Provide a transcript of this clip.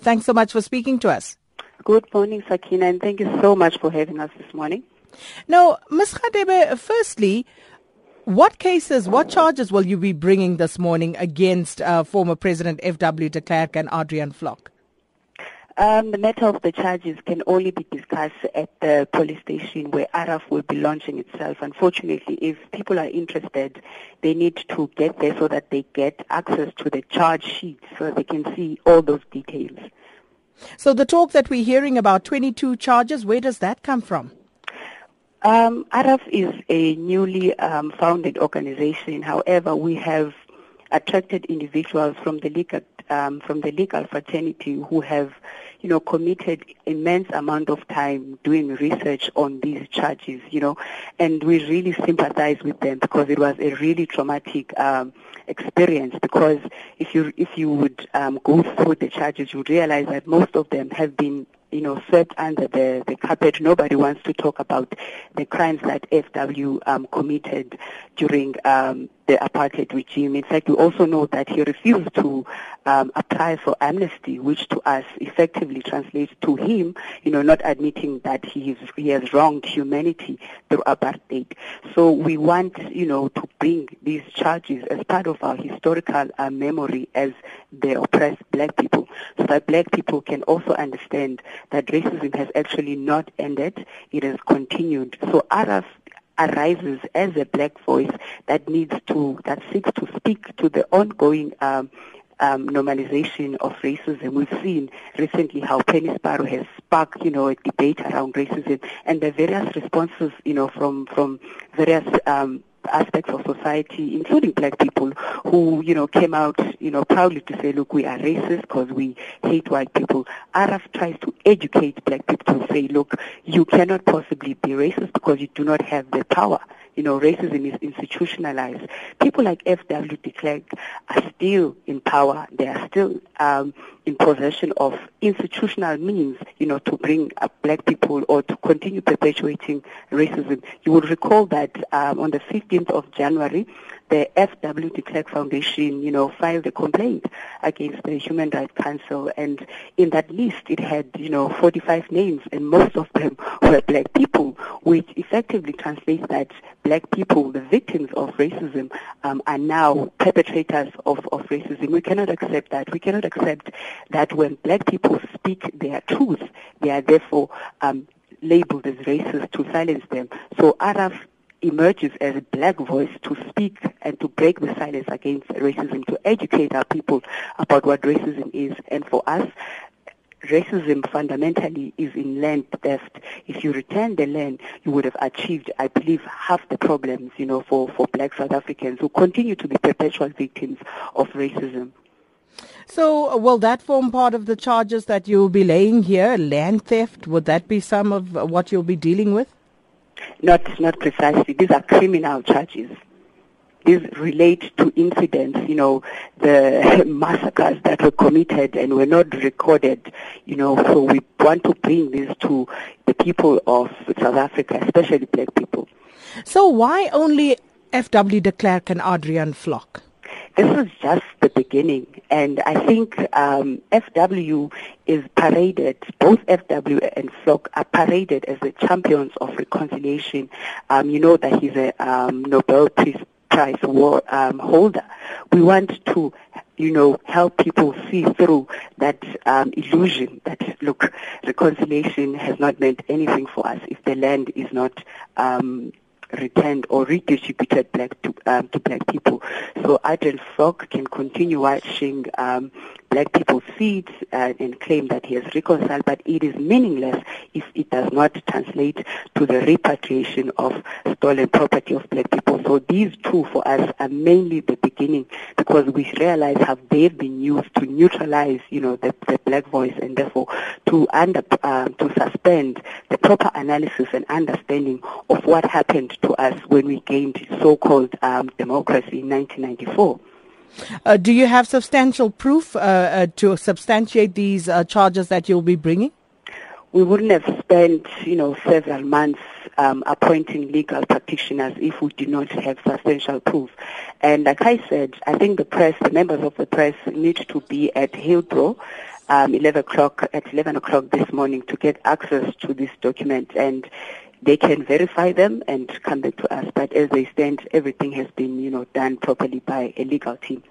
Thanks so much for speaking to us. Good morning, Sakina, and thank you so much for having us this morning. Now, Ms. Radebe, firstly, what cases, what charges will you be bringing this morning against uh, former President F.W. de Klerk and Adrian Vlok? Um, the matter of the charges can only be discussed at the police station where ARAF will be launching itself. Unfortunately, if people are interested, they need to get there so that they get access to the charge sheet so they can see all those details. So the talk that we're hearing about 22 charges, where does that come from? Um, ARAF is a newly um, founded organization. However, we have attracted individuals from the legal um, from the legal fraternity who have, you know, committed immense amount of time doing research on these charges, you know, and we really sympathize with them because it was a really traumatic um, experience. Because if you if you would um, go through the charges, you realize that most of them have been you know, swept under the, the carpet. Nobody wants to talk about the crimes that FW um, committed during um, the apartheid regime. In fact, we also know that he refused to um, apply for amnesty, which to us effectively translates to him, you know, not admitting that he, is, he has wronged humanity through apartheid. So we want, you know, to bring these charges as part of our historical uh, memory as the oppressed black people, so that black people can also understand that racism has actually not ended, it has continued. So ARAF arises as a black voice that needs to, that seeks to speak to the ongoing um, um, normalization of racism. We've seen recently how Penny Sparrow has sparked, you know, a debate around racism and the various responses, you know, from from various um, aspects of society, including black people, who, you know, came out, you know, proudly to say, look, we are racist because we hate white people. ARAF tries to educate black people to say, look, you cannot possibly be racist because you do not have the power you know, racism is institutionalized. People like F.W. de Klerk are still in power. They are still um, in possession of institutional means, you know, to bring up black people or to continue perpetuating racism. You will recall that um, on the 15th of January, the FW de Klerk Foundation, you know, filed a complaint against the Human Rights Council, and in that list it had, you know, 45 names, and most of them were black people, which effectively translates that black people, the victims of racism, um, are now perpetrators of, of racism. We cannot accept that. We cannot accept that when black people speak their truth, they are therefore um, labeled as racist to silence them. So ARAF emerges as a black voice to speak and to break the silence against racism, to educate our people about what racism is. And for us, racism fundamentally is in land theft. If you return the land, you would have achieved, I believe, half the problems, you know, for, for black South Africans who continue to be perpetual victims of racism. So, will that form part of the charges that you'll be laying here? Land theft? Would that be some of what you'll be dealing with? Not, not precisely. These are criminal charges. These relate to incidents, you know, the massacres that were committed and were not recorded, you know, so we want to bring this to the people of South Africa, especially black people. So why only F.W. de Klerk and Adrian Vlok? This is just the beginning, and I think um, FW is paraded, both FW and Vlok are paraded as the champions of reconciliation. Um, you know that he's a um, Nobel Peace Prize war, um, holder. We want to you know, help people see through that um, illusion that, look, reconciliation has not meant anything for us if the land is not um, returned or redistributed black to, um, to black people. So Adrian Vlok can continue watching um, black people see uh, and claim that he has reconciled, but it is meaningless if it does not translate to the repatriation of stolen property of black people. So these two for us are mainly the beginning because we realize how they've been used to neutralize, you know, the, the black voice and therefore to under, um, to suspend the proper analysis and understanding of what happened to us when we gained so-called um, democracy in 1994. Uh, do you have substantial proof uh, uh, to substantiate these uh, charges that you'll be bringing? We wouldn't have spent, you know, several months um, appointing legal practitioners if we did not have substantial proof. And like I said, I think the press, the members of the press, need to be at Hillbrow um, 11 o'clock at 11 o'clock this morning to get access to this document and they can verify them and come back to us. But as they stand, everything has been, you know, done properly by a legal team.